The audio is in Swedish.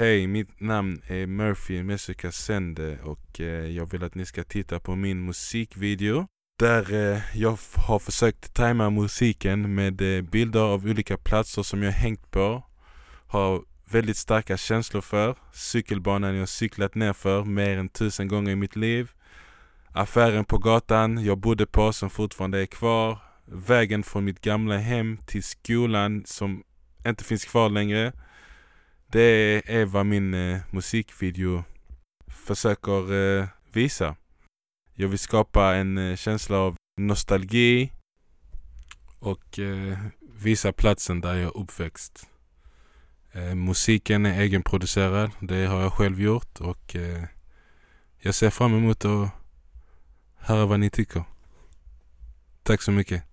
Hej, mitt namn är Murphy Mesuka Sende och eh, jag vill att ni ska titta på min musikvideo där eh, jag har försökt tajma musiken med eh, bilder av olika platser som jag hängt på Har väldigt starka känslor för. Cykelbanan jag cyklat ner för mer än tusen gånger i mitt liv. Affären på gatan jag bodde på som fortfarande är kvar. Vägen från mitt gamla hem till skolan som inte finns kvar längre det är vad min eh, musikvideo försöker eh, visa. Jag vill skapa en eh, känsla av nostalgi och eh, visa platsen där jag är uppväxt. Eh, musiken är egenproducerad, det har jag själv gjort och eh, jag ser fram emot att höra vad ni tycker. Tack så mycket.